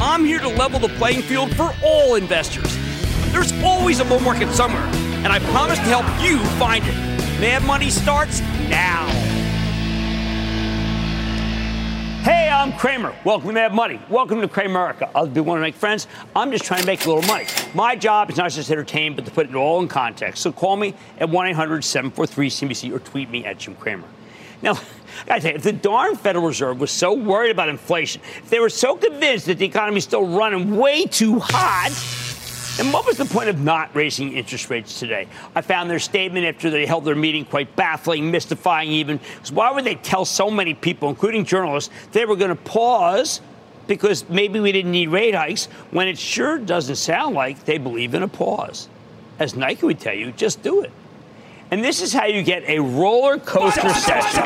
I'm here to level the playing field for all investors. There's always a bull market somewhere, and I promise to help you find it. Mad Money starts now. Hey, I'm Cramer. Welcome to Mad Money. Welcome to Cramerica. Other people want to make friends. I'm just trying to make a little money. My job is not just to entertain, but to put it all in context. So call me at 1 800 743 CNBC or tweet me at Jim Cramer. Now, I tell you, if the darn Federal Reserve was so worried about inflation, if they were so convinced that the economy is still running way too hot, then what was the point of not raising interest rates today? I found their statement after they held their meeting quite baffling, mystifying even. Because why would they tell so many people, including journalists, they were going to pause because maybe we didn't need rate hikes when it sure doesn't sound like they believe in a pause? As Nike would tell you, just do it. And this is how you get a roller coaster session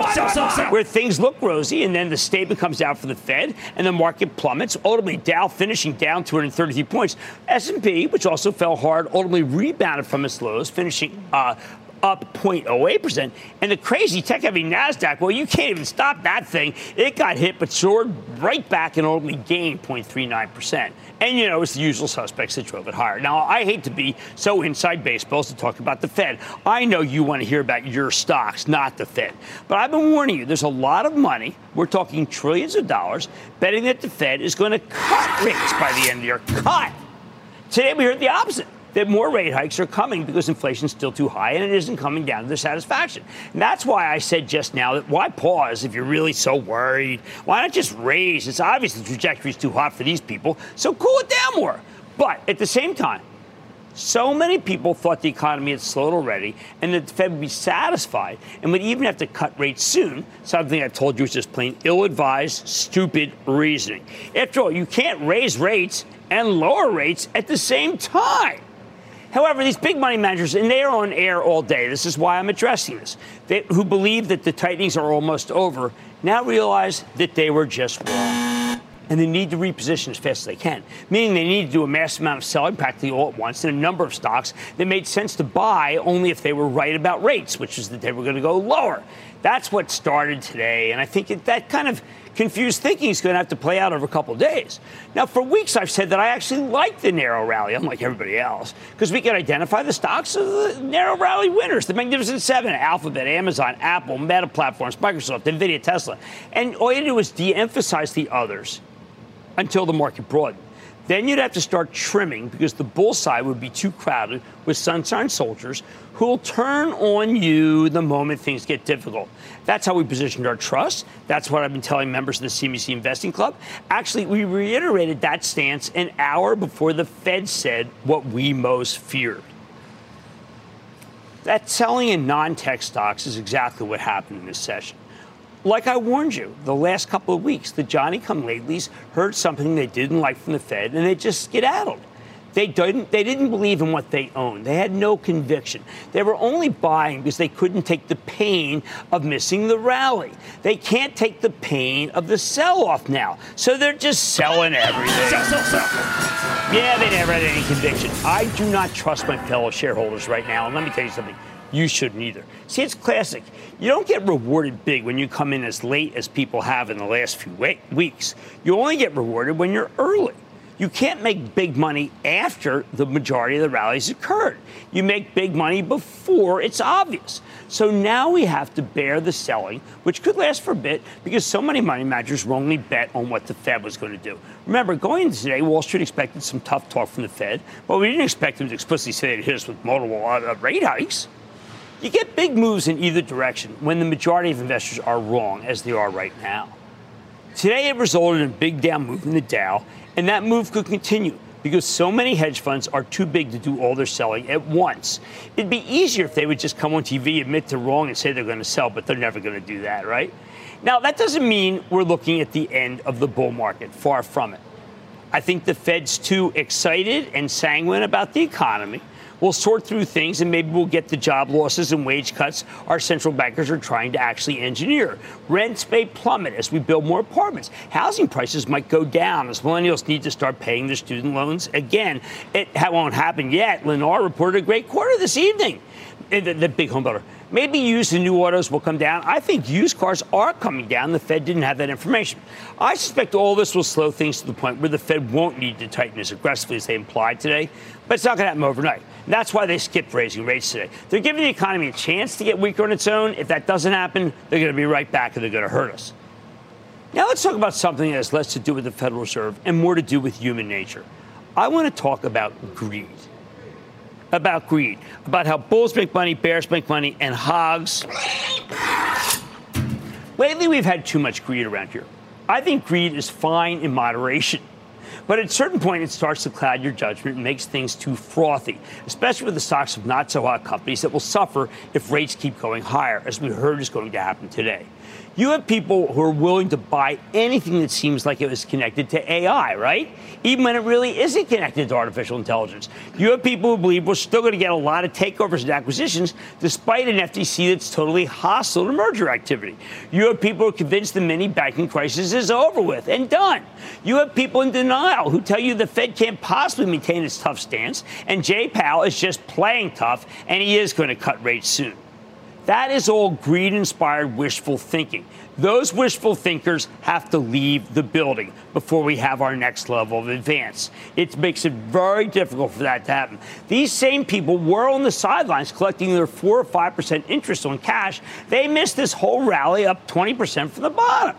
where things look rosy and then the statement comes out for the Fed and the market plummets. Ultimately, Dow finishing down 233 points. S&P, which also fell hard, ultimately rebounded from its lows, finishing uh, up 0.08%. And the crazy tech heavy NASDAQ, well, you can't even stop that thing. It got hit but soared right back and only gained 0.39%. And, you know, it's the usual suspects that drove it higher. Now, I hate to be so inside baseball to talk about the Fed. I know you want to hear about your stocks, not the Fed. But I've been warning you, there's a lot of money, we're talking trillions of dollars, betting that the Fed is going to cut rates by the end of the year. Cut! Today we heard the opposite that more rate hikes are coming because inflation's still too high and it isn't coming down to their satisfaction. And that's why I said just now that why pause if you're really so worried? Why not just raise? It's obvious the trajectory is too hot for these people, so cool it down more. But at the same time, so many people thought the economy had slowed already and that the Fed would be satisfied and would even have to cut rates soon. Something I told you was just plain ill advised, stupid reasoning. After all, you can't raise rates and lower rates at the same time. However, these big money managers, and they are on air all day, this is why I'm addressing this, they, who believe that the tightenings are almost over, now realize that they were just wrong. And they need to reposition as fast as they can, meaning they need to do a massive amount of selling practically all at once in a number of stocks that made sense to buy only if they were right about rates, which is that they were going to go lower. That's what started today, and I think it, that kind of confused thinking is going to have to play out over a couple days. Now, for weeks, I've said that I actually like the narrow rally, unlike everybody else, because we can identify the stocks of the narrow rally winners the Magnificent Seven, Alphabet, Amazon, Apple, Meta Platforms, Microsoft, NVIDIA, Tesla. And all you do is de emphasize the others until the market broadened. Then you'd have to start trimming because the bull side would be too crowded with sunshine soldiers who will turn on you the moment things get difficult. That's how we positioned our trust. That's what I've been telling members of the CNBC Investing Club. Actually, we reiterated that stance an hour before the Fed said what we most feared. That selling in non tech stocks is exactly what happened in this session like I warned you the last couple of weeks, the Johnny come latelys heard something they didn't like from the Fed and they just skedaddled. They didn't, they didn't believe in what they owned. They had no conviction. They were only buying because they couldn't take the pain of missing the rally. They can't take the pain of the sell off now. So they're just selling everything. Sell, sell, sell. Yeah, they never had any conviction. I do not trust my fellow shareholders right now. And let me tell you something. You shouldn't either. See, it's classic. You don't get rewarded big when you come in as late as people have in the last few weeks. You only get rewarded when you're early. You can't make big money after the majority of the rallies occurred. You make big money before it's obvious. So now we have to bear the selling, which could last for a bit because so many money managers wrongly bet on what the Fed was going to do. Remember, going into today, Wall Street expected some tough talk from the Fed, but we didn't expect them to explicitly say they'd hit us with multiple uh, rate hikes. You get big moves in either direction when the majority of investors are wrong, as they are right now. Today, it resulted in a big down move in the Dow and that move could continue because so many hedge funds are too big to do all their selling at once. It'd be easier if they would just come on TV, admit they're wrong, and say they're going to sell, but they're never going to do that, right? Now, that doesn't mean we're looking at the end of the bull market. Far from it. I think the Fed's too excited and sanguine about the economy. We'll sort through things and maybe we'll get the job losses and wage cuts our central bankers are trying to actually engineer. Rents may plummet as we build more apartments. Housing prices might go down as millennials need to start paying their student loans again. It won't happen yet. Lennar reported a great quarter this evening. Eh, the, the big home builder. Maybe used and new autos will come down. I think used cars are coming down. The Fed didn't have that information. I suspect all this will slow things to the point where the Fed won't need to tighten as aggressively as they implied today. But it's not going to happen overnight. That's why they skipped raising rates today. They're giving the economy a chance to get weaker on its own. If that doesn't happen, they're going to be right back and they're going to hurt us. Now let's talk about something that has less to do with the Federal Reserve and more to do with human nature. I want to talk about greed about greed, about how bulls make money, bears make money, and hogs. Lately, we've had too much greed around here. I think greed is fine in moderation. But at a certain point, it starts to cloud your judgment and makes things too frothy, especially with the stocks of not so hot companies that will suffer if rates keep going higher, as we heard is going to happen today. You have people who are willing to buy anything that seems like it was connected to AI, right? Even when it really isn't connected to artificial intelligence. You have people who believe we're still going to get a lot of takeovers and acquisitions despite an FTC that's totally hostile to merger activity. You have people who are convinced the mini banking crisis is over with and done. You have people in denial who tell you the Fed can't possibly maintain its tough stance and Jay Powell is just playing tough and he is going to cut rates soon. That is all greed inspired wishful thinking. Those wishful thinkers have to leave the building before we have our next level of advance. It makes it very difficult for that to happen. These same people were on the sidelines collecting their 4 or 5% interest on cash. They missed this whole rally up 20% from the bottom.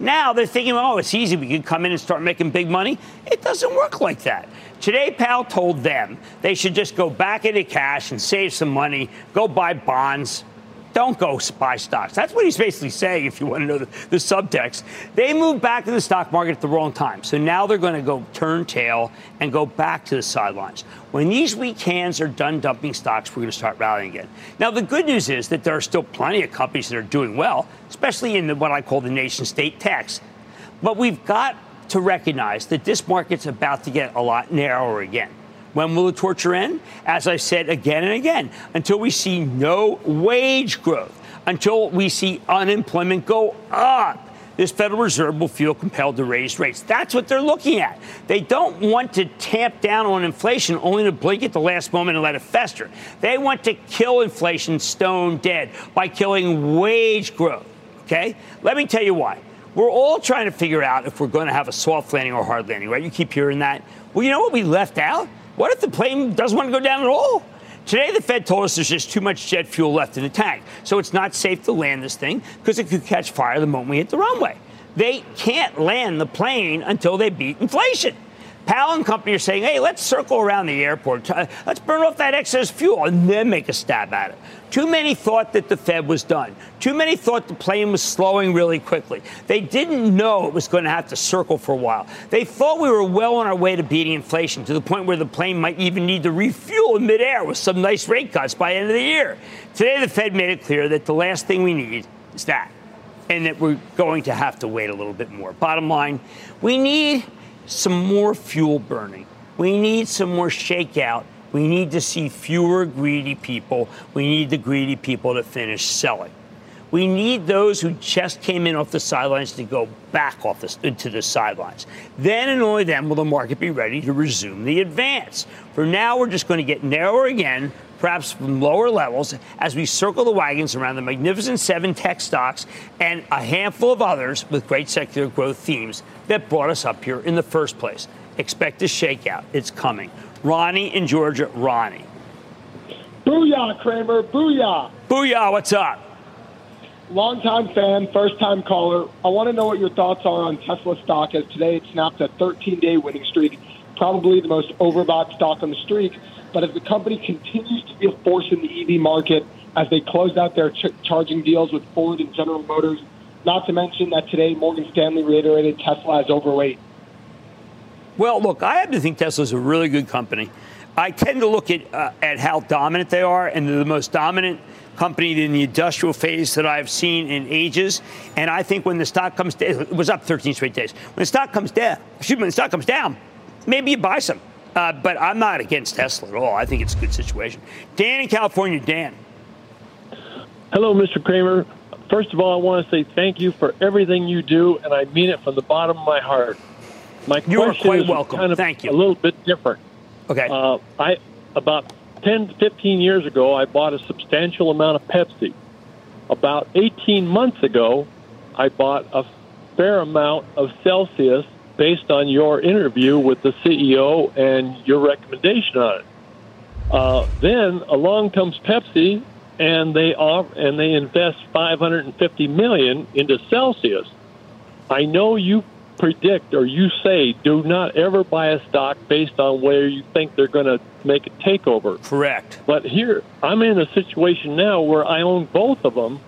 Now they're thinking, oh, it's easy. We can come in and start making big money. It doesn't work like that. Today, Powell told them they should just go back into cash and save some money, go buy bonds, don't go buy stocks. That's what he's basically saying if you want to know the, the subtext. They moved back to the stock market at the wrong time. So now they're going to go turn tail and go back to the sidelines. When these weak hands are done dumping stocks, we're going to start rallying again. Now, the good news is that there are still plenty of companies that are doing well, especially in the, what I call the nation state tax. But we've got to recognize that this market's about to get a lot narrower again. When will the torture end? As I said again and again, until we see no wage growth, until we see unemployment go up. This Federal Reserve will feel compelled to raise rates. That's what they're looking at. They don't want to tamp down on inflation only to blink at the last moment and let it fester. They want to kill inflation stone dead by killing wage growth. Okay? Let me tell you why. We're all trying to figure out if we're going to have a soft landing or hard landing, right? You keep hearing that. Well, you know what we left out? What if the plane doesn't want to go down at all? Today, the Fed told us there's just too much jet fuel left in the tank, so it's not safe to land this thing because it could catch fire the moment we hit the runway. They can't land the plane until they beat inflation. Powell and company are saying, hey, let's circle around the airport. Uh, let's burn off that excess fuel and then make a stab at it. Too many thought that the Fed was done. Too many thought the plane was slowing really quickly. They didn't know it was going to have to circle for a while. They thought we were well on our way to beating inflation to the point where the plane might even need to refuel in midair with some nice rate cuts by the end of the year. Today, the Fed made it clear that the last thing we need is that, and that we're going to have to wait a little bit more. Bottom line, we need some more fuel burning. We need some more shakeout. We need to see fewer greedy people. We need the greedy people to finish selling. We need those who just came in off the sidelines to go back off the, into the sidelines. Then and only then will the market be ready to resume the advance. For now, we're just going to get narrower again, perhaps from lower levels, as we circle the wagons around the magnificent seven tech stocks and a handful of others with great secular growth themes that brought us up here in the first place. Expect a shakeout. It's coming. Ronnie in Georgia. Ronnie. Booyah, Cramer. Booyah. Booyah. What's up? Longtime fan, first time caller. I want to know what your thoughts are on Tesla stock as today it snapped a 13 day winning streak, probably the most overbought stock on the streak. But as the company continues to be a force in the EV market, as they close out their ch- charging deals with Ford and General Motors, not to mention that today Morgan Stanley reiterated Tesla is overweight. Well, look, I happen to think Tesla's a really good company. I tend to look at uh, at how dominant they are, and they're the most dominant company in the industrial phase that I've seen in ages. And I think when the stock comes down, it was up 13 straight days. When the stock comes down, excuse me, when the stock comes down, maybe you buy some. Uh, but I'm not against Tesla at all. I think it's a good situation. Dan in California, Dan. Hello, Mr. Cramer. First of all, I want to say thank you for everything you do, and I mean it from the bottom of my heart. My you are quite is welcome. Kind of thank you. A little bit different. Okay. Uh, I about 10, to 15 years ago, I bought a substantial amount of Pepsi. About 18 months ago, I bought a fair amount of Celsius based on your interview with the CEO and your recommendation on it. Uh, then along comes Pepsi, and they off, and they invest 550 million into Celsius. I know you predict or you say do not ever buy a stock based on where you think they're going to make a takeover. Correct. But here, I'm in a situation now where I own both of them.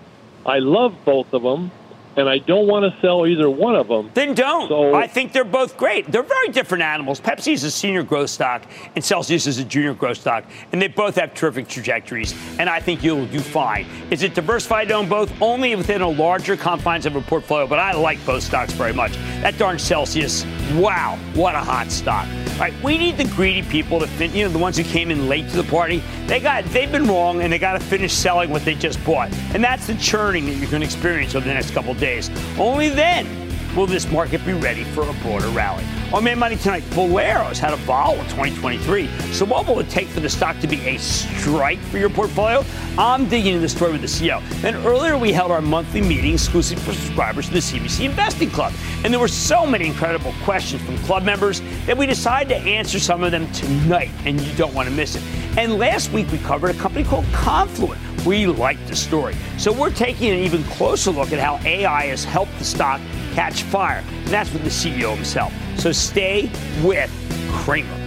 I love both of them and I don't want to sell either one of them. Then don't. So, I think they're both great. They're very different animals. Pepsi is a senior growth stock, and Celsius is a junior growth stock, and they both have terrific trajectories. And I think you'll do fine. Is it diversified to own both? Only within a larger confines of a portfolio, but I like both stocks very much. That darn Celsius, wow, what a hot stock. All right, we need the greedy people to fin- you know the ones who came in late to the party. They got they've been wrong, and they got to finish selling what they just bought, and that's the churning that you're going to experience over the next couple days. Only then will this market be ready for a broader rally. On Mad Money tonight, Bowlero's had a volatile 2023. So what will it take for the stock to be a strike for your portfolio? I'm digging into the story with the CEO. And earlier we held our monthly meeting exclusive for subscribers to the CNBC Investing Club. And there were so many incredible questions from club members that we decided to answer some of them tonight, and you don't want to miss it. And last week we covered a company called Confluent we like the story. So we're taking an even closer look at how AI has helped the stock catch fire. And that's with the CEO himself. So stay with Cramer.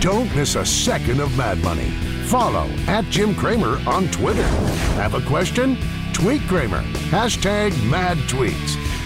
Don't miss a second of Mad Money. Follow at Jim Cramer on Twitter. Have a question? Tweet Cramer. Hashtag mad tweets.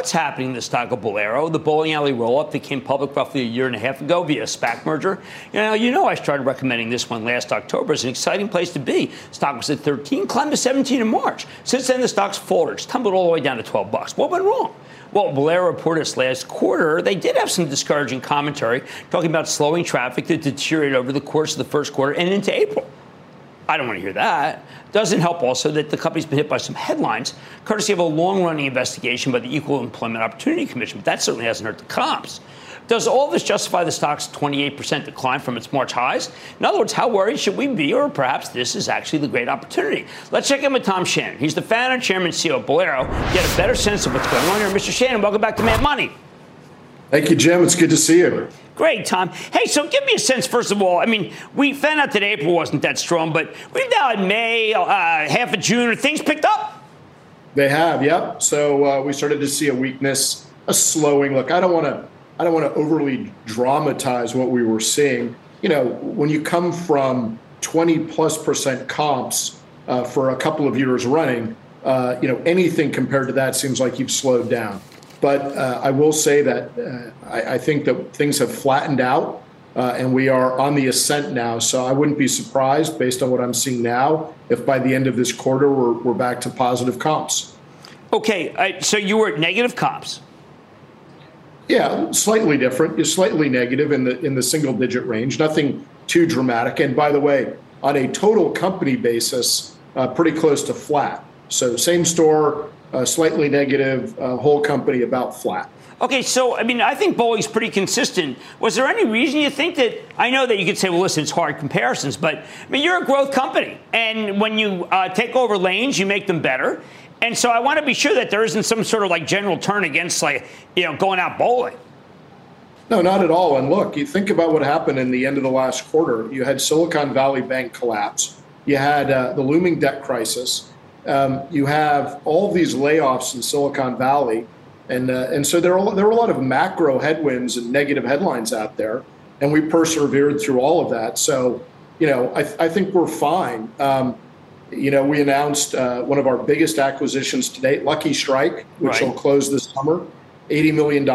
What's happening in the stock of Bowlero? The bowling alley roll-up that came public roughly a year and a half ago via a SPAC merger. You know, you know I started recommending this one last October It's an exciting place to be. Stock was at 13, climbed to 17 in March. Since then, the stock's faltered. It's tumbled all the way down to 12 bucks. What went wrong? Well, Bowlero reported this last quarter. They did have some discouraging commentary talking about slowing traffic that deteriorated over the course of the first quarter and into April. I don't want to hear that. Doesn't help also that the company's been hit by some headlines, courtesy of a long running investigation by the Equal Employment Opportunity Commission, but that certainly hasn't hurt the comps. Does all this justify the stock's 28% decline from its March highs? In other words, how worried should we be, or perhaps this is actually the great opportunity? Let's check in with Tom Shannon. He's the founder, chairman, CEO of Bowlero. Get a better sense of what's going on here. Mr. Shannon, welcome back to Mad Money. Thank you, Jim. It's good to see you. Great, Tom. Hey, so give me a sense, first of all. I mean, we found out that April wasn't that strong, but we've now in May, uh, half of June, things picked up. They have, yep. So uh, we started to see a weakness, a slowing. Look, I don't want to, I don't want to overly dramatize what we were seeing. You know, when you come from 20 plus percent comps uh, for a couple of years running, uh, you know, anything compared to that seems like you've slowed down. But uh, I will say that uh, I, I, think that things have flattened out uh, and we are on the ascent now. So I wouldn't be surprised, based on what I'm seeing now, if by the end of this quarter we're, we're back to positive comps. Okay, so you were at negative comps. Yeah, slightly different. You're slightly negative in the in the single digit range. Nothing too dramatic. And by the way, on a total company basis, uh, pretty close to flat. So same store uh, slightly negative, uh, whole company about flat. Okay, so I mean, I think Bowling's pretty consistent. Was there any reason you think that? I know that you could say, well, listen, it's hard comparisons, but I mean, you're a growth company, and when you uh, take over lanes, you make them better. And so I want to be sure that there isn't some sort of like general turn against like you know going out bowling. No, not at all. And look, you think about what happened in the end of the last quarter. You had Silicon Valley Bank collapse. You had uh, the looming debt crisis um, you have all these layoffs in Silicon Valley, and uh, and so there are there are a lot of macro headwinds and negative headlines out there, and we persevered through all of that. So, you know, I, I think we're fine. Um, you know, we announced uh, one of our biggest acquisitions to date, Lucky Strike, which right. will close this summer. $80 million.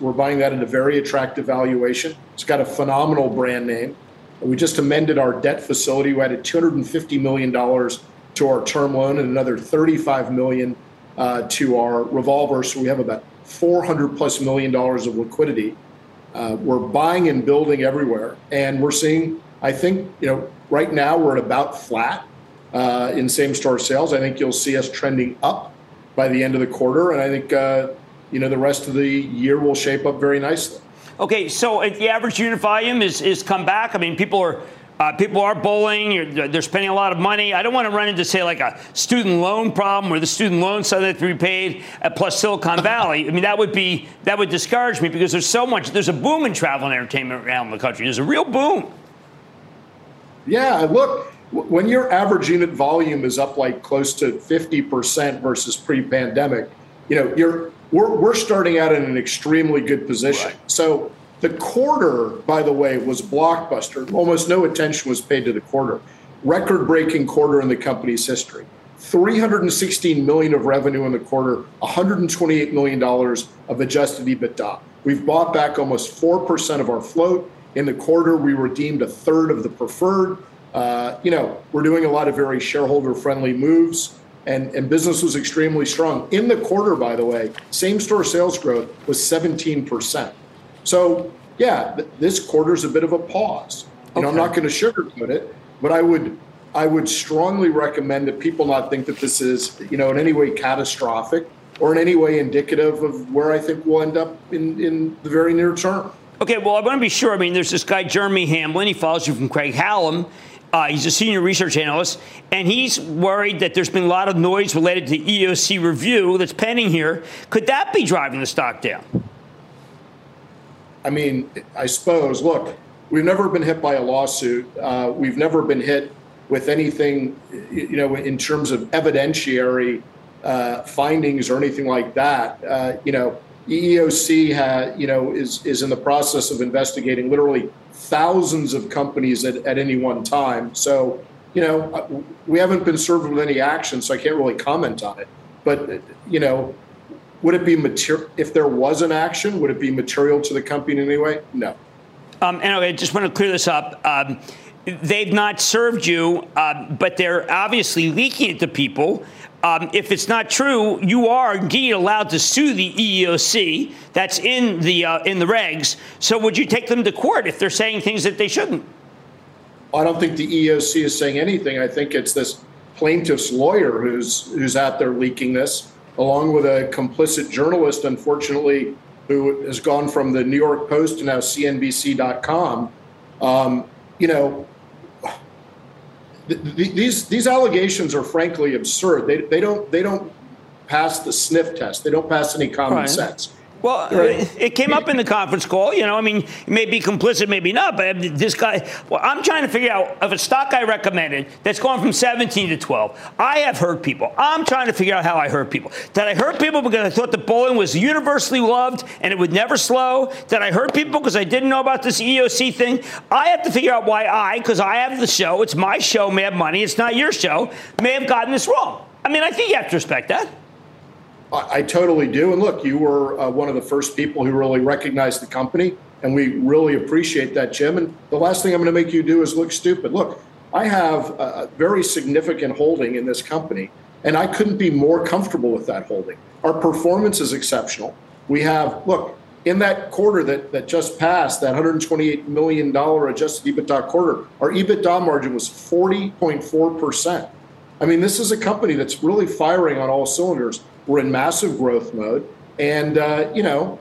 We're buying that at a very attractive valuation. It's got a phenomenal brand name. We just amended our debt facility. We added $250 million to our term loan and another 35 million uh, to our revolver. So we have about 400 plus million dollars of liquidity. Uh, we're buying and building everywhere, and we're seeing. I think you know right now we're at about flat uh, in same store sales. I think you'll see us trending up by the end of the quarter, and I think uh, you know the rest of the year will shape up very nicely. Okay, so the average unit volume is is come back. I mean, people are uh, people are bowling. they're spending a lot of money. I don't want to run into, say, like a student loan problem where the student loan suddenly have to be paid at plus Silicon Valley. I mean, that would be that would discourage me because there's so much. There's a boom in travel and entertainment around the country. There's a real boom. Yeah, look, when your average unit volume is up like close to 50% versus pre-pandemic, you know, you're we're, we're starting out in an extremely good position. Right. So the quarter, by the way, was blockbuster. Almost no attention was paid to the quarter. Record breaking quarter in the company's history. 316 million of revenue in the quarter, 128 million dollars of adjusted EBITDA. We've bought back almost 4% of our float. In the quarter, we redeemed a third of the preferred. Uh, you know, we're doing a lot of very shareholder friendly moves. and, and business was extremely strong. In the quarter, by the way, same store sales growth was 17%. So, yeah, th- this quarter is a bit of a pause. You know, I'm not going to sugarcoat it, but I would I would strongly recommend that people not think that this is, you know, in any way catastrophic or in any way indicative of where I think we'll end up in, in the very near term. Okay, well, I want to be sure. I mean, there's this guy, Jeremy Hamblin. He follows you from Craig-Hallum. Uh, he's a senior research analyst, and he's worried that there's been a lot of noise related to EEOC review that's pending here. Could that be driving the stock down? I mean, I suppose, look, we've never been hit by a lawsuit. Uh, we've never been hit with anything, you know, in terms of evidentiary uh, findings or anything like that. Uh, you know, EEOC ha, you know, is is in the process of investigating literally thousands of companies at, at any one time. So, you know, uh, we haven't been served with any action, so I can't really comment on it. But, you know, would it be material if there was an action? Would it be material to the company in any way? No. Um, and I just want to clear this up. Um, they've not served you, uh, but they're obviously leaking it to people. Um, if it's not true, you are indeed allowed to sue the EEOC. That's in the uh, in the regs. So would you take them to court if they're saying things that they shouldn't? I don't think the EEOC is saying anything. I think it's this plaintiff's lawyer who's who's out there leaking this, along with a complicit journalist, unfortunately, who has gone from the New York Post to now CNBC.com. Um, you know, these these allegations are frankly absurd. They they don't they don't pass the sniff test. They don't pass any common right. sense. Well, right. it came up in the conference call. You know, I mean, may be complicit, maybe not, but this guy, well, I'm trying to figure out if a stock I recommended that's gone from 17 to 12, I have hurt people. I'm trying to figure out how I hurt people. Did I hurt people because I thought that bowling was universally loved and it would never slow? Did I hurt people because I didn't know about this EEOC thing? I have to figure out why I, because I have the show, it's my show, Mad Money, it's not your show, may have gotten this wrong. I mean, I think you have to respect that. I, I totally do. And look, you were uh, one of the first people who really recognized the company, and we really appreciate that, Jim. And the last thing I'm going to make you do is look stupid. Look, I have a very significant holding in this company, and I couldn't be more comfortable with that holding. Our performance is exceptional. We have, look, in that quarter that, that just passed, that $128 million adjusted EBITDA quarter, our EBITDA margin was 40.4%. I mean, this is a company that's really firing on all cylinders. We're in massive growth mode, and uh, you know,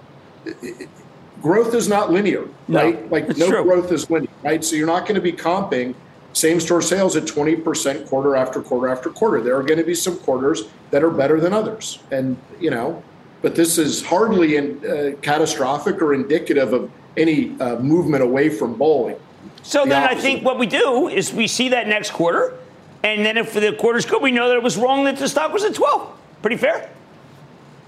growth is not linear, no, right? Like no true. growth is linear, right? So you're not going to be comping same store sales at 20% quarter after quarter after quarter. There are going to be some quarters that are better than others, and you know, but this is hardly in, uh, catastrophic or indicative of any uh, movement away from bowling. So the then opposite. I think what we do is we see that next quarter, and then if the quarter's good, we know that it was wrong that the stock was at 12. Pretty fair?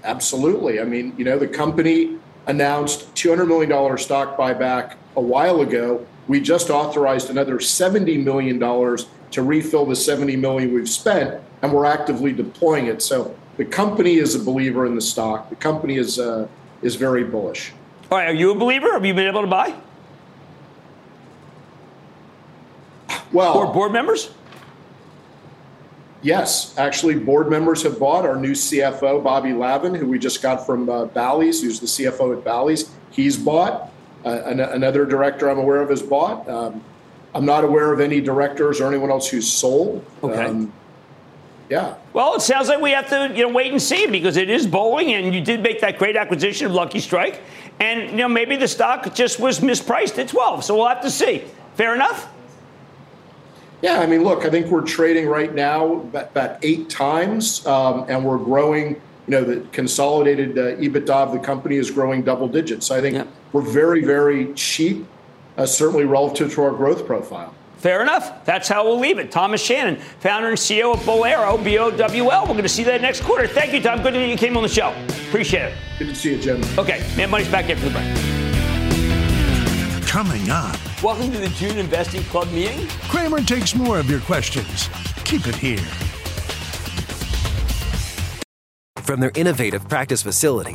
Absolutely. I mean, you know, the company announced $200 million stock buyback a while ago. We just authorized another $70 million to refill the 70 million we've spent, and we're actively deploying it. So the company is a believer in the stock. The company is uh, is very bullish. All right, are you a believer? Have you been able to buy? Well, or board members? Yes, actually, board members have bought. Our new CFO, Bobby Lavan, who we just got from uh, Bally's, who's the CFO at Bally's, he's bought. Uh, an- another director I'm aware of has bought. Um, I'm not aware of any directors or anyone else who's sold. Okay. Um, yeah. Well, it sounds like we have to you know wait and see because it is bowling, and you did make that great acquisition of Lucky Strike, and you know maybe the stock just was mispriced at 12. So we'll have to see. Fair enough. Yeah, I mean, look, I think we're trading right now about eight times, um, and we're growing. You know, the consolidated uh, EBITDA of the company is growing double digits. So I think yeah. we're very, very cheap, uh, certainly relative to our growth profile. Fair enough. That's how we'll leave it. Thomas Shannon, founder and CEO of Bowlero, B O W L. We're going to see that next quarter. Thank you, Tom. Good that you came on the show. Appreciate it. Good to see you, Jim. Okay, man, Money's back after the break. Coming up. Welcome to the June Investing Club meeting. Cramer takes more of your questions. Keep it here. From their innovative practice facility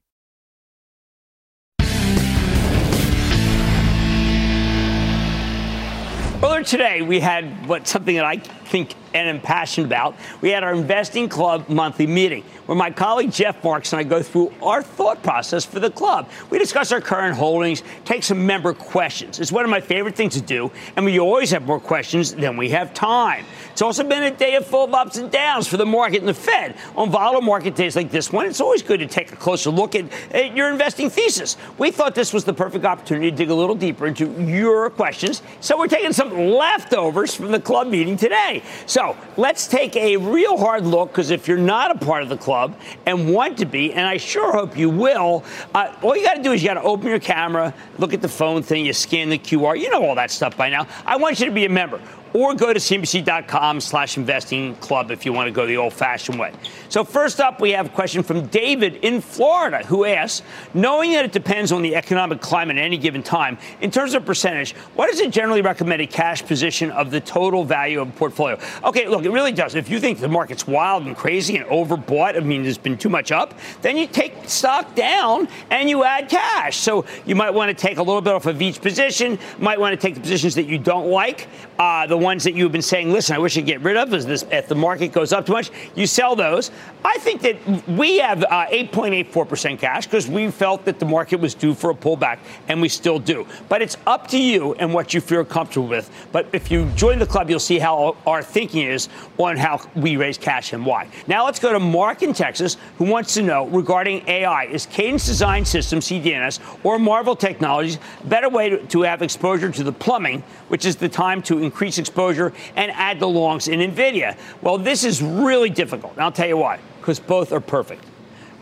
Earlier today, we had what something that I think and am passionate about. We had our Investing Club monthly meeting where my colleague Jeff Marks and I go through our thought process for the club. We discuss our current holdings, take some member questions. It's one of my favorite things to do, and we always have more questions than we have time. It's also been a day of full ups and downs for the market and the Fed. On volatile market days like this one, it's always good to take a closer look at, at your investing thesis. We thought this was the perfect opportunity to dig a little deeper into your questions, so we're taking some leftovers from the club meeting today. So let's take a real hard look because if you're not a part of the club and want to be, and I sure hope you will, uh, all you got to do is you got to open your camera, look at the phone thing, you scan the QR. You know all that stuff by now. I want you to be a member or go to cnbc.com slash investing club if you want to go the old fashioned way. So first up, we have a question from David in Florida who asks, knowing that it depends on the economic climate at any given time, in terms of percentage, what is a generally recommended cash position of the total value of a portfolio? Okay, look, it really does. If you think the market's wild and crazy and overbought, I mean, there's been too much up, then you take stock down and you add cash. So you might want to take a little bit off of each position, might want to take the positions that you don't like, uh, the ones that you've been saying, listen, I wish I'd get rid of is this if the market goes up too much, you sell those. I think that we have uh, 8.84% cash because we felt that the market was due for a pullback, and we still do. But it's up to you and what you feel comfortable with. But if you join the club, you'll see how our thinking is on how we raise cash and why. Now let's go to Mark in Texas, who wants to know regarding AI: Is Cadence Design Systems (CDNS) or Marvell Technologies a better way to, to have exposure to the plumbing, which is the time to increase exposure and add the longs in NVIDIA? Well, this is really difficult. And I'll tell you why, because both are perfect.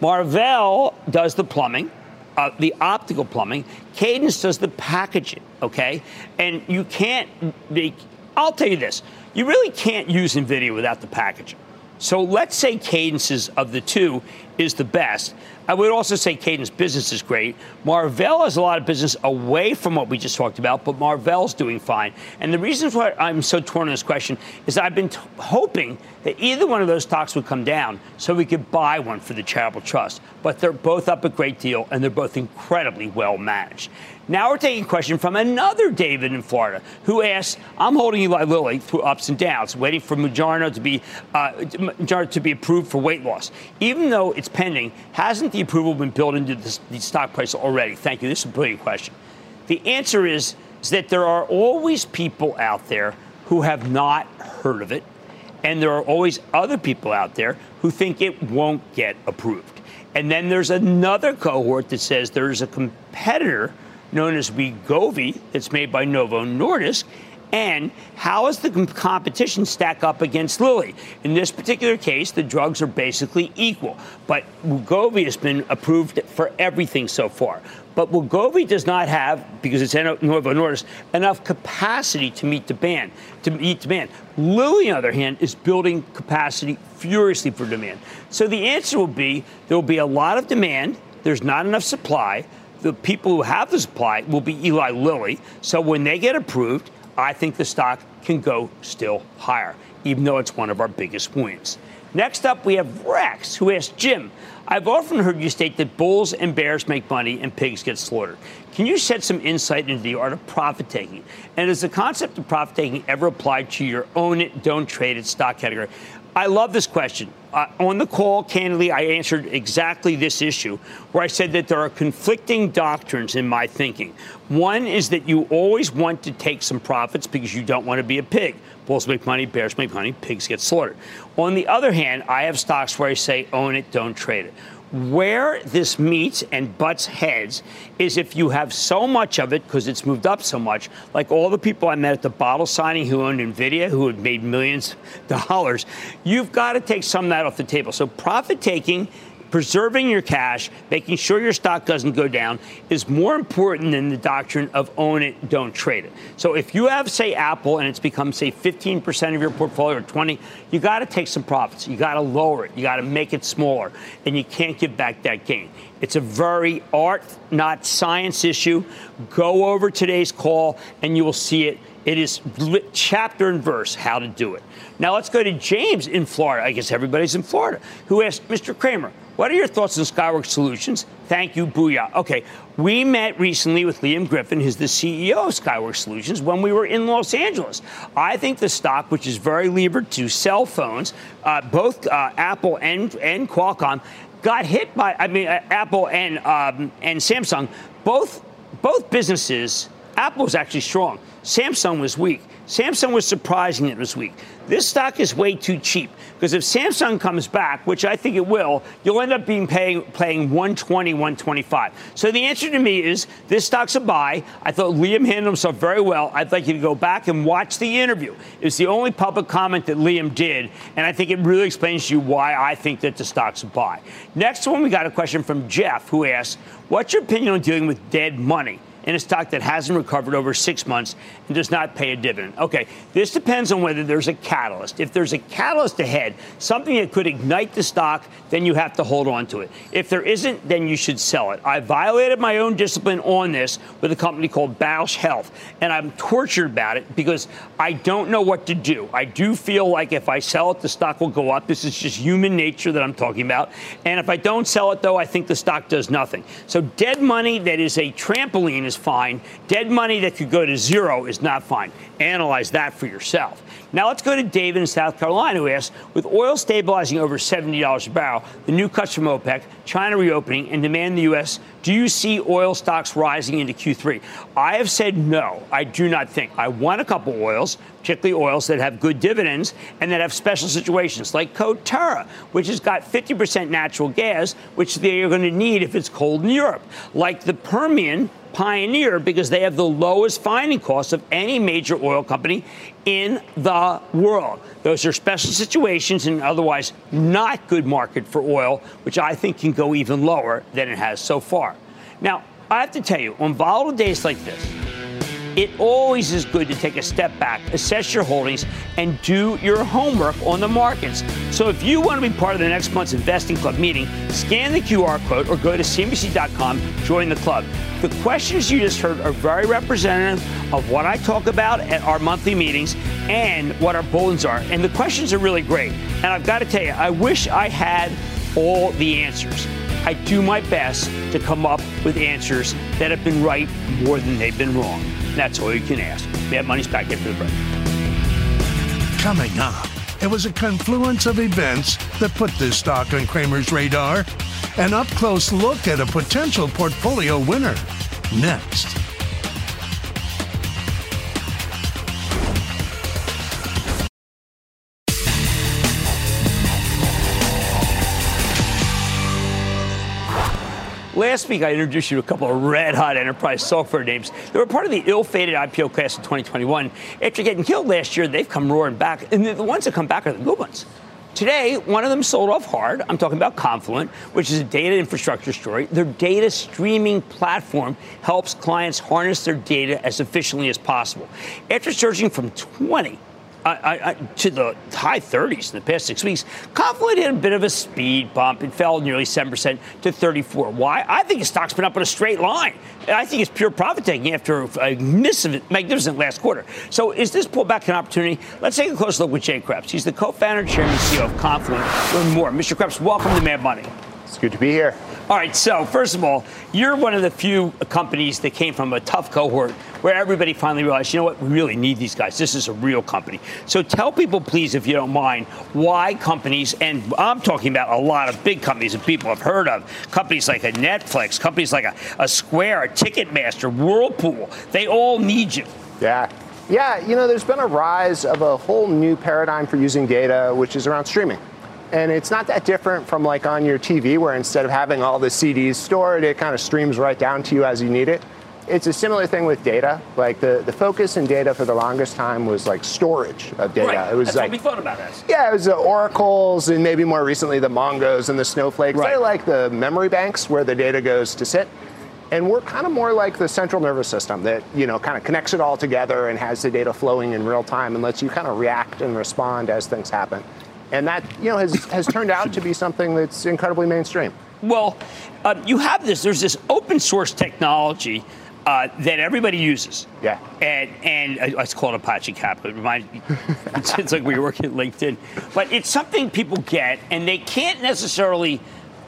Marvell does the plumbing. Uh, the optical plumbing, Cadence does the packaging, okay? And you can't make, I'll tell you this, you really can't use NVIDIA without the packaging. So let's say Cadence's of the two is the best. I would also say Cadence business is great. Marvell has a lot of business away from what we just talked about, but Marvell's doing fine. And the reason why I'm so torn on this question is I've been t- hoping that either one of those stocks would come down so we could buy one for the charitable trust. But they're both up a great deal and they're both incredibly well managed. Now we're taking a question from another David in Florida who asks, I'm holding Eli Lilly through ups and downs, waiting for Mounjaro to be uh, to be approved for weight loss. Even though it's pending, hasn't the approval been built into the, the stock price already? Thank you. This is a brilliant question. The answer is, is that there are always people out there who have not heard of it, and there are always other people out there who think it won't get approved. And then there's another cohort that says there's a competitor known as Wegovy that's made by Novo Nordisk. And how does the competition stack up against Lilly? In this particular case, the drugs are basically equal, but Wegovy has been approved for everything so far. But Wegovy does not have, because it's Novo Nordisk, enough capacity to meet demand. To meet demand, Lilly, on the other hand, is building capacity furiously for demand. So the answer will be there will be a lot of demand. There's not enough supply the people who have the supply will be Eli Lilly. So when they get approved, I think the stock can go still higher, even though it's one of our biggest wins. Next up, we have Rex, who asks Jim, I've often heard you state that bulls and bears make money and pigs get slaughtered. Can you shed some insight into the art of profit taking? And is the concept of profit taking ever applied to your own don't trade it stock category? I love this question. Uh, on the call, candidly, I answered exactly this issue where I said that there are conflicting doctrines in my thinking. One is that you always want to take some profits because you don't want to be a pig. Bulls make money, bears make money, pigs get slaughtered. On the other hand, I have stocks where I say own it, don't trade it. Where this meets and butts heads is if you have so much of it because it's moved up so much, like all the people I met at the bottle signing who owned Nvidia, who had made millions of dollars, you've got to take some of that off the table. So profit taking preserving your cash, making sure your stock doesn't go down is more important than the doctrine of own it, don't trade it. So if you have, say, Apple and it's become, say, 15% of your portfolio or 20, you got to take some profits. You got to lower it. You got to make it smaller, and you can't give back that gain. It's a very art, not science issue. Go over today's call, and you will see it. It is chapter and verse how to do it. Now let's go to James in Florida. I guess everybody's in Florida, who asked Mr. Cramer, what are your thoughts on Skyworks Solutions? Thank you, Booyah. Okay, we met recently with Liam Griffin, who's the CEO of Skyworks Solutions, when we were in Los Angeles. I think the stock, which is very levered to cell phones, uh, both uh, Apple and, and Qualcomm, got hit by, I mean, uh, Apple and, um, and Samsung, both, both businesses, Apple was actually strong. Samsung was weak. Samsung was surprising it was weak. This stock is way too cheap because if Samsung comes back, which I think it will, you'll end up being paying, paying 120, 125. So the answer to me is this stock's a buy. I thought Liam handled himself very well. I'd like you to go back and watch the interview. It's the only public comment that Liam did, and I think it really explains to you why I think that the stock's a buy. Next one, we got a question from Jeff who asks, "What's your opinion on dealing with dead money?" In a stock that hasn't recovered over six months and does not pay a dividend. Okay, this depends on whether there's a catalyst. If there's a catalyst ahead, something that could ignite the stock, then you have to hold on to it. If there isn't, then you should sell it. I violated my own discipline on this with a company called Bausch Health, and I'm tortured about it because I don't know what to do. I do feel like if I sell it, the stock will go up. This is just human nature that I'm talking about. And if I don't sell it, though, I think the stock does nothing. So dead money that is a trampoline is fine. Dead money that could go to zero is not fine. Analyze that for yourself. Now let's go to David in South Carolina who asks, with oil stabilizing over $70 a barrel, the new cuts from OPEC, China reopening, and demand in the U.S., do you see oil stocks rising into Q3? I have said no. I do not think. I want a couple oils, particularly oils that have good dividends and that have special situations, like Coterra, which has got 50% natural gas, which they are going to need if it's cold in Europe, like the Permian Pioneer because they have the lowest finding costs of any major oil company in the world. Those are special situations and otherwise not good market for oil, which I think can go even lower than it has so far. Now, I have to tell you, on volatile days like this, it always is good to take a step back, assess your holdings, and do your homework on the markets. So if you want to be part of the next month's Investing Club meeting, scan the QR code or go to CNBC.com, join the club. The questions you just heard are very representative of what I talk about at our monthly meetings and what our bullets are. And the questions are really great. And I've got to tell you, I wish I had all the answers. I do my best to come up with answers that have been right more than they've been wrong. That's all you can ask. Mad Money's back after the break. Coming up, it was a confluence of events that put this stock on Cramer's radar. An up close look at a potential portfolio winner. Next. Last week, I introduced you to a couple of red hot enterprise software names. They were part of the ill fated IPO class of 2021. After getting killed last year, they've come roaring back. And the ones that come back are the good ones. Today, one of them sold off hard. I'm talking about Confluent, which is a data infrastructure story. Their data streaming platform helps clients harness their data as efficiently as possible. After surging from 20 uh, to the high 30s in the past six weeks. Confluent had a bit of a speed bump. It fell nearly 7% to 34. Why? I think the stock's been up in a straight line. I think it's pure profit taking after a magnificent last quarter. So is this pullback an opportunity? Let's take a close look with Jay Kreps. He's the co-founder chairman and CEO of Confluent. Learn more. Mr. Kreps, welcome to Mad Money. It's good to be here. All right, so first of all, you're one of the few companies that came from a tough cohort where everybody finally realized, you know what, we really need these guys. This is a real company. So tell people, please, if you don't mind, why companies, and I'm talking about a lot of big companies that people have heard of, companies like a Netflix, companies like a, a Square, a Ticketmaster, Whirlpool, they all need you. Yeah. Yeah, you know, there's been a rise of a whole new paradigm for using data, which is around streaming. And it's not that different from like on your TV, where instead of having all the CDs stored, it kind of streams right down to you as you need it. It's a similar thing with data. Like the, the focus in data for the longest time was like storage of data. Right. It was That's like what we thought about this. yeah, it was the oracles and maybe more recently the Mongos and the Snowflakes. Right. They're like the memory banks where the data goes to sit. And we're kind of more like the central nervous system that, you know, kind of connects it all together and has the data flowing in real time and lets you kind of react and respond as things happen. And that, you know, has, has turned out to be something that's incredibly mainstream. Well, uh, you have this. There's this open source technology uh, that everybody uses. Yeah. And and uh, it's called Apache Kafka. It reminds it's, it's like we were working at LinkedIn, but it's something people get, and they can't necessarily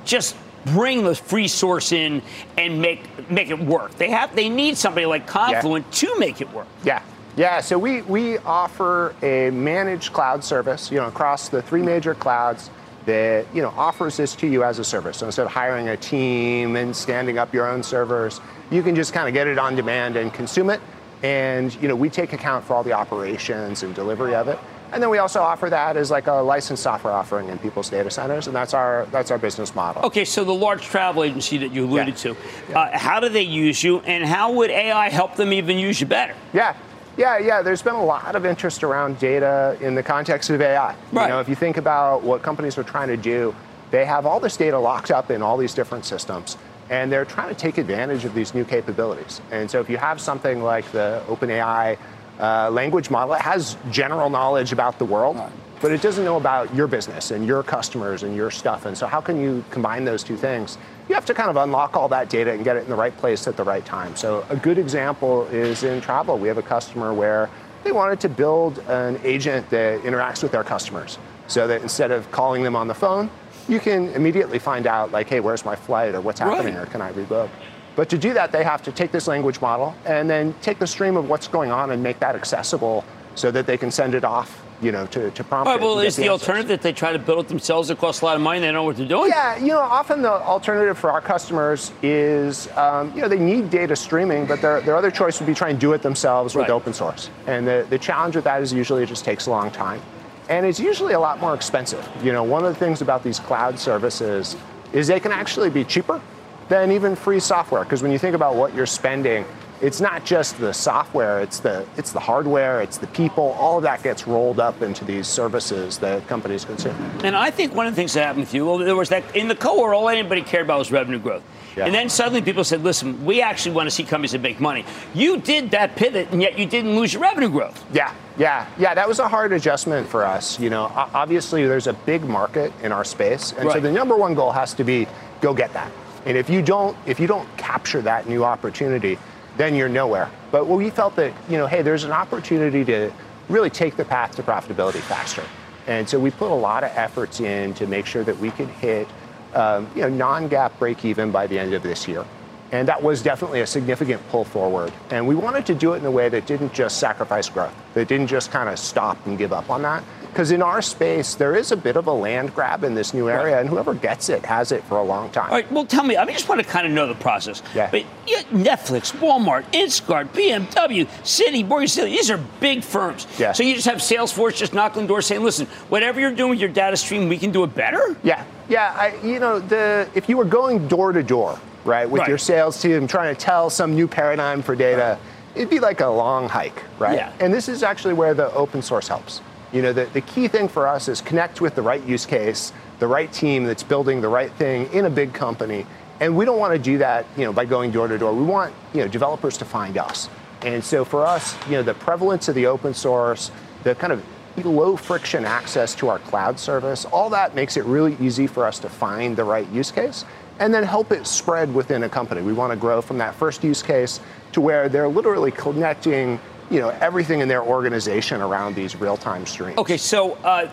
just bring the free source in and make make it work. They have they need somebody like Confluent to make it work. Yeah. Yeah, so we, we offer a managed cloud service, you know, across the three major clouds that, you know, offers this to you as a service. So instead of hiring a team and standing up your own servers, you can just kind of get it on demand and consume it. And, you know, we take account for all the operations and delivery of it. And then we also offer that as like a licensed software offering in people's data centers, and that's our that's our business model. Okay, so the large travel agency that you alluded to, uh, how do they use you, and how would AI help them even use you better? Yeah. Yeah, yeah. There's been a lot of interest around data in the context of AI. Right. You know, if you think about what companies are trying to do, they have all this data locked up in all these different systems, and they're trying to take advantage of these new capabilities. And so, if you have something like the OpenAI uh, language model, it has general knowledge about the world, but it doesn't know about your business and your customers and your stuff. And so, how can you combine those two things? You have to kind of unlock all that data and get it in the right place at the right time. So, a good example is in travel. We have a customer where they wanted to build an agent that interacts with their customers so that instead of calling them on the phone, you can immediately find out, like, hey, where's my flight or what's happening Right. or can I rebook? But to do that, they have to take this language model and then take the stream of what's going on and make that accessible so that they can send it off, you know, to, to prompt All right, well, is the answers. alternative that they try to build it themselves? It costs a lot of money. They don't know what they're doing. Yeah, you know, often the alternative for our customers is, um, you know, they need data streaming, but their, their other choice would be try and do it themselves with open source. And the, the challenge with that is usually it just takes a long time. And it's usually a lot more expensive. You know, one of the things about these cloud services is they can actually be cheaper than even free software. Because when you think about what you're spending, it's not just the software, it's the it's the hardware, it's the people, all of that gets rolled up into these services that companies consume. And I think one of the things that happened with you, well, there was that in the cohort, all anybody cared about was revenue growth. Yeah. And then suddenly people said, listen, we actually want to see companies that make money. You did that pivot, and yet you didn't lose your revenue growth. Yeah, yeah, yeah. That was a hard adjustment for us. You know, obviously there's a big market in our space, and so the number one goal has to be go get that. And if you don't, if you don't capture that new opportunity, then you're nowhere. But we felt that you know, hey, there's an opportunity to really take the path to profitability faster. And so we put a lot of efforts in to make sure that we could hit, um, you know, non-GAAP break even by the end of this year. And that was definitely a significant pull forward. And we wanted to do it in a way that didn't just sacrifice growth, that didn't just kind of stop and give up on that. Because in our space, there is a bit of a land grab in this new area, and whoever gets it has it for a long time. All right, well, tell me, I mean, just want to kind of know the process. Yeah. But Netflix, Walmart, Instacart, BMW, Citi, Morgan Stanley, these are big firms. Yeah. So you just have Salesforce just knocking on doors saying, listen, whatever you're doing with your data stream, we can do it better? Yeah, yeah. I, you know, the if you were going door to door, right, with Right. your sales team trying to tell some new paradigm for data, it'd be like a long hike, right? Yeah. And this is actually where the open source helps. You know, the, the key thing for us is connect with the right use case, the right team that's building the right thing in a big company. And we don't want to do that, you know, by going door to door. We want, you know, developers to find us. And so for us, you know, the prevalence of the open source, the kind of low friction access to our cloud service, all that makes it really easy for us to find the right use case and then help it spread within a company. We want to grow from that first use case to where they're literally connecting, you know, everything in their organization around these real-time streams. Okay, so uh,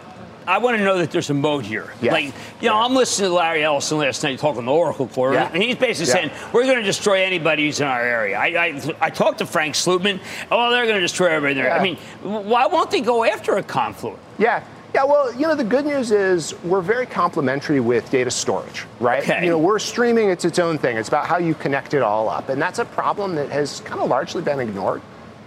I want to know that there's a mode here. Yeah. Like, you know, I'm listening to Larry Ellison last night talking to Oracle Core, Yeah. and he's basically Yeah. saying we're going to destroy anybody who's in our area. I, I, I talked to Frank Slootman. Oh, they're going to destroy everybody there. I mean, why won't they go after a Confluent? Yeah. Yeah, well, you know, the good news is we're very complementary with data storage, right? Okay. You know, we're streaming, it's its own thing. It's about how you connect it all up. And that's a problem that has kind of largely been ignored.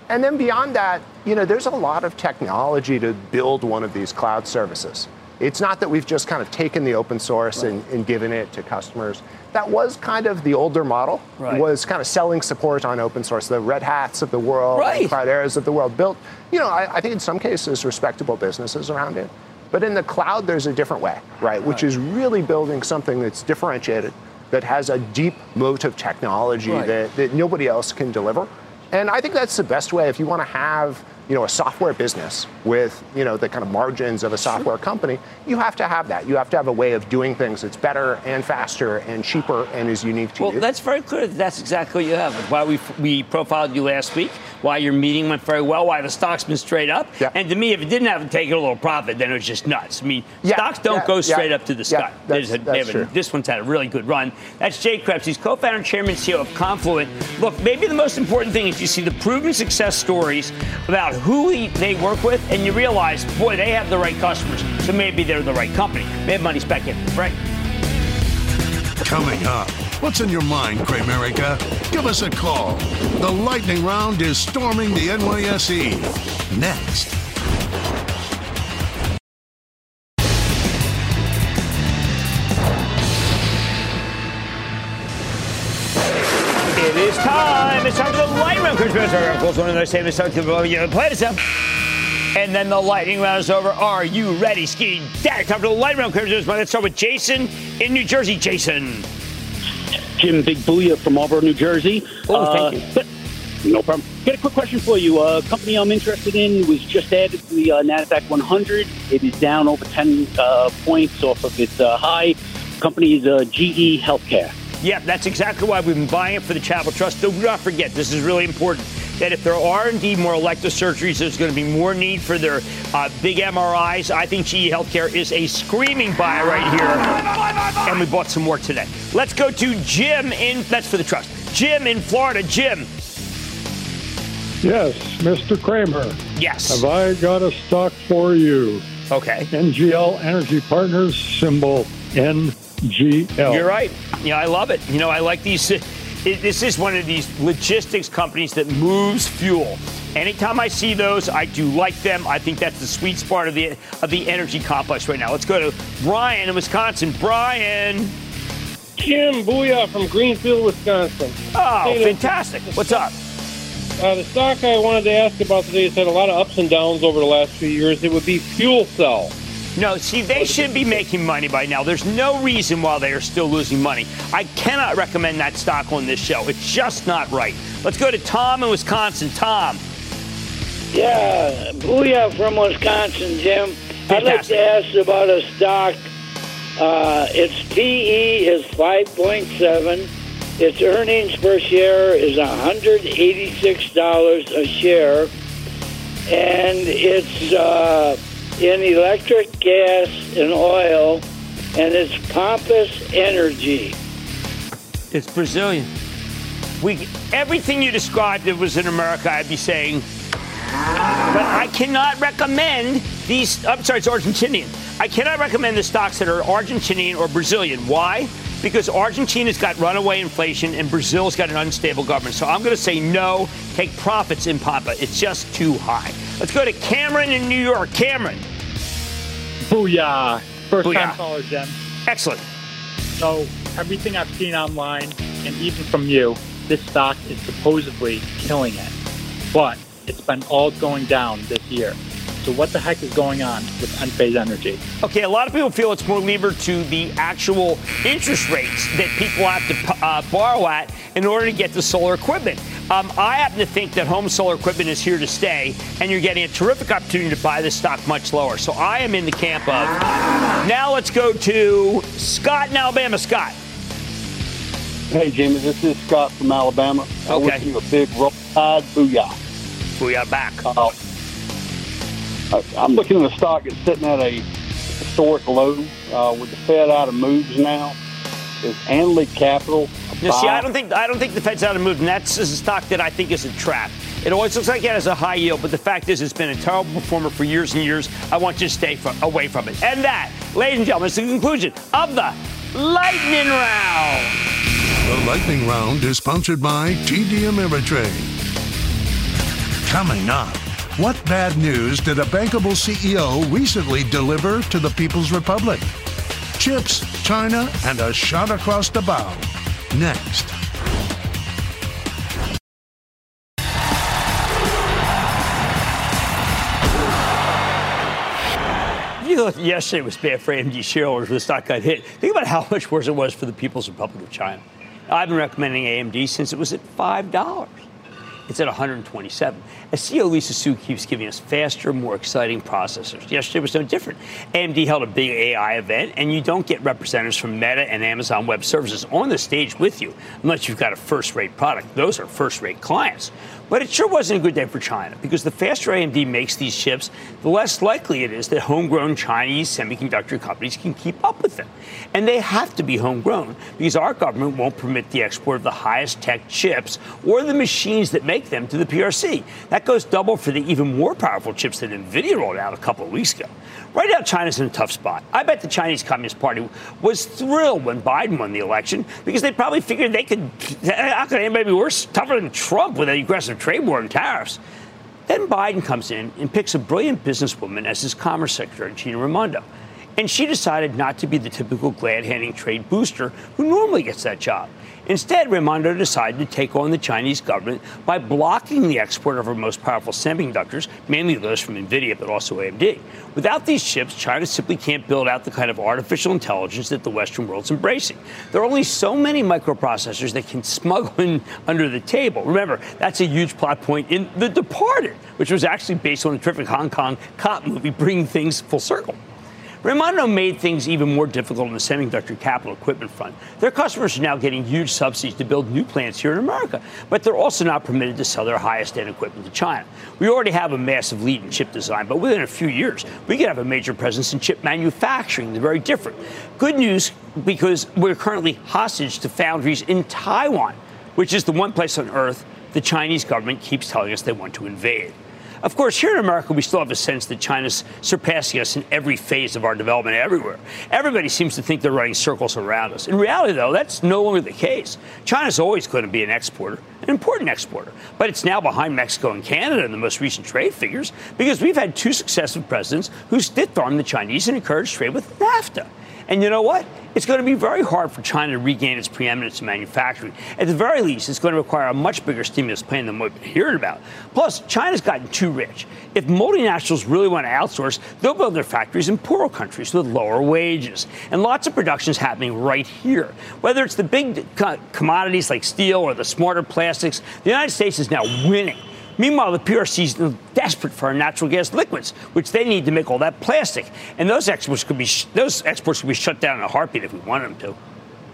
And then beyond that, you know, there's a lot of technology to build one of these cloud services. It's not that we've just kind of taken the open source and, and given it to customers. That was kind of the older model, Right. was kind of selling support on open source. The Red Hats of the world, Right. the Clouderas of the world built, you know, I, I think in some cases respectable businesses around it. But in the cloud, there's a different way, right? Which is really building something that's differentiated, that has a deep moat of technology Right. that, that nobody else can deliver. And I think that's the best way if you want to have, you know, a software business with, you know, the kind of margins of a software company, you have to have that. You have to have a way of doing things that's better and faster and cheaper and is unique to Well, you. Well, that's very clear. that That's exactly what you have. Why we we profiled you last week. Why your meeting went very well. Why the stock's been straight up. Yeah. And to me, if it didn't have taken a little profit, then it was just nuts. I mean, Yeah, stocks don't yeah, go straight up to the sky. That's- that's a- true. this one's had a really good run. That's Jay Kreps. He's co-founder and chairman and CEO of Confluent. Look, maybe the most important thing is you see the proven success stories about who he, they work with, and you realize, boy, they have the right customers. So maybe they're the right company. Maybe money's back in. Right. Coming up, what's in your mind, Cramerica? Give us a call. The lightning round is storming the NYSE. Next. Chris Benson, of course, one of those famous songs to blow you play this up. And then the lightning round is over. Are you ready, Ski Dad? Time for the lightning round. Chris. Let's start with Jason in New Jersey. Jason. Jim Big Booyah from Auburn, New Jersey. Oh, thank you. No problem. Got a quick question for you. A uh, company I'm interested in was just added to the uh, NASDAQ 100. It is down over 10 uh, points off of its uh, high. Company is uh, GE Healthcare. Yeah, that's exactly why we've been buying it for the Charitable Trust. Do not forget, this is really important. That if there are indeed more elective surgeries, there's going to be more need for their uh, big MRIs. I think GE Healthcare is a screaming buy right here, and we bought some more today. Let's go to Jim in. That's for the trust. Jim in Florida. Jim. Yes, Mr. Cramer. Yes. Have I got a stock for you? Okay. NGL Energy Partners, symbol NGL. You're right. Yeah, I love it. You know, I like these. It, this is one of these logistics companies that moves fuel. Anytime I see those, I do like them. I think that's the sweet spot of the of the energy complex right now. Let's go to Brian in Wisconsin. Brian. Jim Booyah from Greenfield, Wisconsin. Oh, Hey, fantastic. What's up? Uh, the stock I wanted to ask about today has had a lot of ups and downs over the last few years. It would be FuelCell. No, see, they should be making money by now. There's no reason why they are still losing money. I cannot recommend that stock on this show. It's just not right. Let's go to Tom in Wisconsin. Tom. Yeah, Booyah from Wisconsin, Jim. I'd like to ask about a stock. Uh, its PE is 5.7. Its earnings per share is $186 a share. And it's uh, in electric, gas, and oil. And it's Pampa Energy. It's Brazilian. We everything you described that was in America, I'd be saying. But I cannot recommend these. I'm sorry, it's Argentinian. I cannot recommend the stocks that are Argentinian or Brazilian. Why? Because Argentina's got runaway inflation and Brazil's got an unstable government. So I'm going to say no. Take profits in Pampa. It's just too high. Let's go to Cameron in New York. Cameron. Booyah. First Booyah. time caller, Jim. Excellent. So, everything I've seen online, and even from you, this stock is supposedly killing it. But it's been all going down this year. So, what the heck is going on with Enphase Energy? Okay, a lot of people feel it's more levered to the actual interest rates that people have to uh, borrow at in order to get the solar equipment. Um, I happen to think that home solar equipment is here to stay, and you're getting a terrific opportunity to buy this stock much lower. So I am in the camp of. Now let's go to Scott in Alabama. Scott. Hey, Jimmy, this is Scott from Alabama. Okay. I wish you a big roll tide booyah. Booyah back. Uh, I'm looking at a stock that's sitting at a historic low uh, with the Fed out of moves now. Is Annaly Capital? No, see, I don't think I don't think the Fed's out of move, and that's a stock that I think is a trap. It always looks like it has a high yield, but the fact is, it's been a terrible performer for years and years. I want you to stay from, away from it. And that, ladies and gentlemen, is the conclusion of the lightning round. The lightning round is sponsored by TD Ameritrade. Coming up, what bad news did a bankable CEO recently deliver to the People's Republic? Chips, China, and a shot across the bow. Next. You thought yesterday was bad for AMD shareholders when the stock got hit. Think about how much worse it was for the People's Republic of China. I've been recommending AMD since it was at $5. It's at 127. As CEO Lisa Su keeps giving us faster, more exciting processors. Yesterday was no different. AMD held a big AI event, and you don't get representatives from Meta and Amazon Web Services on the stage with you unless you've got a first rate product. Those are first rate clients. But it sure wasn't a good day for China because the faster AMD makes these chips, the less likely it is that homegrown Chinese semiconductor companies can keep up with them. And they have to be homegrown because our government won't permit the export of the highest tech chips or the machines that make them to the PRC. That goes double for the even more powerful chips that NVIDIA rolled out a couple of weeks ago. Right now, China's in a tough spot. I bet the Chinese Communist Party was thrilled when Biden won the election because they probably figured they could. How could anybody be worse, tougher than Trump with an aggressive trade war and tariffs? Then Biden comes in and picks a brilliant businesswoman as his Commerce Secretary, Gina Raimondo. And she decided not to be the typical glad handing trade booster who normally gets that job. Instead, Raimondo decided to take on the Chinese government by blocking the export of our most powerful semiconductors, mainly those from NVIDIA, but also AMD. Without these chips, China simply can't build out the kind of artificial intelligence that the Western world's embracing. There are only so many microprocessors that can smuggle in under the table. Remember, that's a huge plot point in The Departed, which was actually based on a terrific Hong Kong cop movie, bringing things full circle. Raimondo made things even more difficult on the semiconductor capital equipment front. Their customers are now getting huge subsidies to build new plants here in America, but they're also not permitted to sell their highest end equipment to China. We already have a massive lead in chip design, but within a few years, we could have a major presence in chip manufacturing. They're very different. Good news because we're currently hostage to foundries in Taiwan, which is the one place on earth the Chinese government keeps telling us they want to invade. Of course, here in America, we still have a sense that China's surpassing us in every phase of our development everywhere. Everybody seems to think they're running circles around us. In reality, though, that's no longer the case. China's always going to be an exporter, an important exporter, but it's now behind Mexico and Canada in the most recent trade figures because we've had two successive presidents who stiff armed the Chinese and encouraged trade with NAFTA. And you know what? It's going to be very hard for China to regain its preeminence in manufacturing. At the very least, it's going to require a much bigger stimulus plan than we've been hearing about. Plus, China's gotten too rich. If multinationals really want to outsource, they'll build their factories in poorer countries with lower wages. And lots of production is happening right here. Whether it's the big commodities like steel or the smarter plastics, the United States is now winning. Meanwhile, the PRC is desperate for our natural gas liquids, which they need to make all that plastic. And those exports could be sh- those exports could be shut down in a heartbeat if we wanted them to.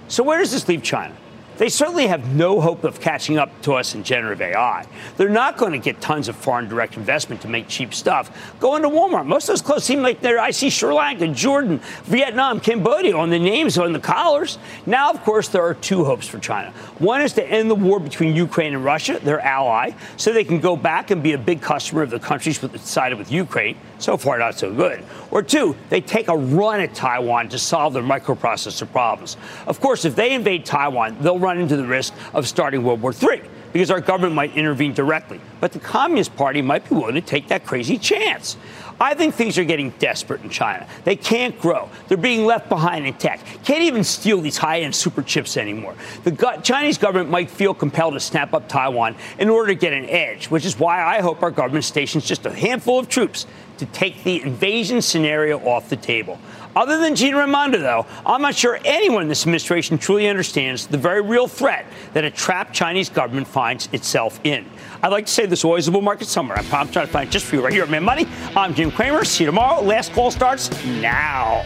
So where does this leave China? They certainly have no hope of catching up to us in generative AI. They're not going to get tons of foreign direct investment to make cheap stuff. Go into Walmart. Most of those clothes seem like they're, I see Sri Lanka, Jordan, Vietnam, Cambodia on the names on the collars. Now, of course, there are two hopes for China. One is to end the war between Ukraine and Russia, their ally, so they can go back and be a big customer of the countries that sided with Ukraine. So far, not so good. Or two, they take a run at Taiwan to solve their microprocessor problems. Of course, if they invade Taiwan, they'll run into the risk of starting World War III because our government might intervene directly. But the Communist Party might be willing to take that crazy chance. I think things are getting desperate in China. They can't grow. They're being left behind in tech. Can't even steal these high end super chips anymore. The go- Chinese government might feel compelled to snap up Taiwan in order to get an edge, which is why I hope our government stations just a handful of troops to take the invasion scenario off the table. Other than Gina Raimondo, though, I'm not sure anyone in this administration truly understands the very real threat that a trapped Chinese government finds itself in. I'd like to say there's always a bull market somewhere. I promise trying to find just for you right here at Mad Money. I'm Jim Cramer. See you tomorrow. Last call starts now.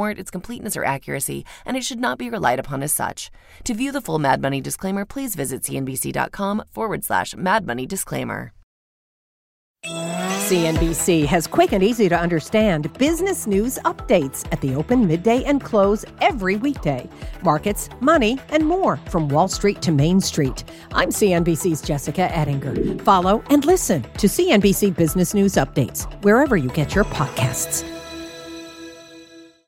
warrant its completeness or accuracy, and it should not be relied upon as such. To view the full Mad Money disclaimer, please visit cnbc.com forward slash Mad Money disclaimer. CNBC has quick and easy to understand business news updates at the open, midday, and close every weekday. Markets, money, and more from Wall Street to Main Street. I'm CNBC's Jessica Ettinger. Follow and listen to CNBC Business News Updates wherever you get your podcasts.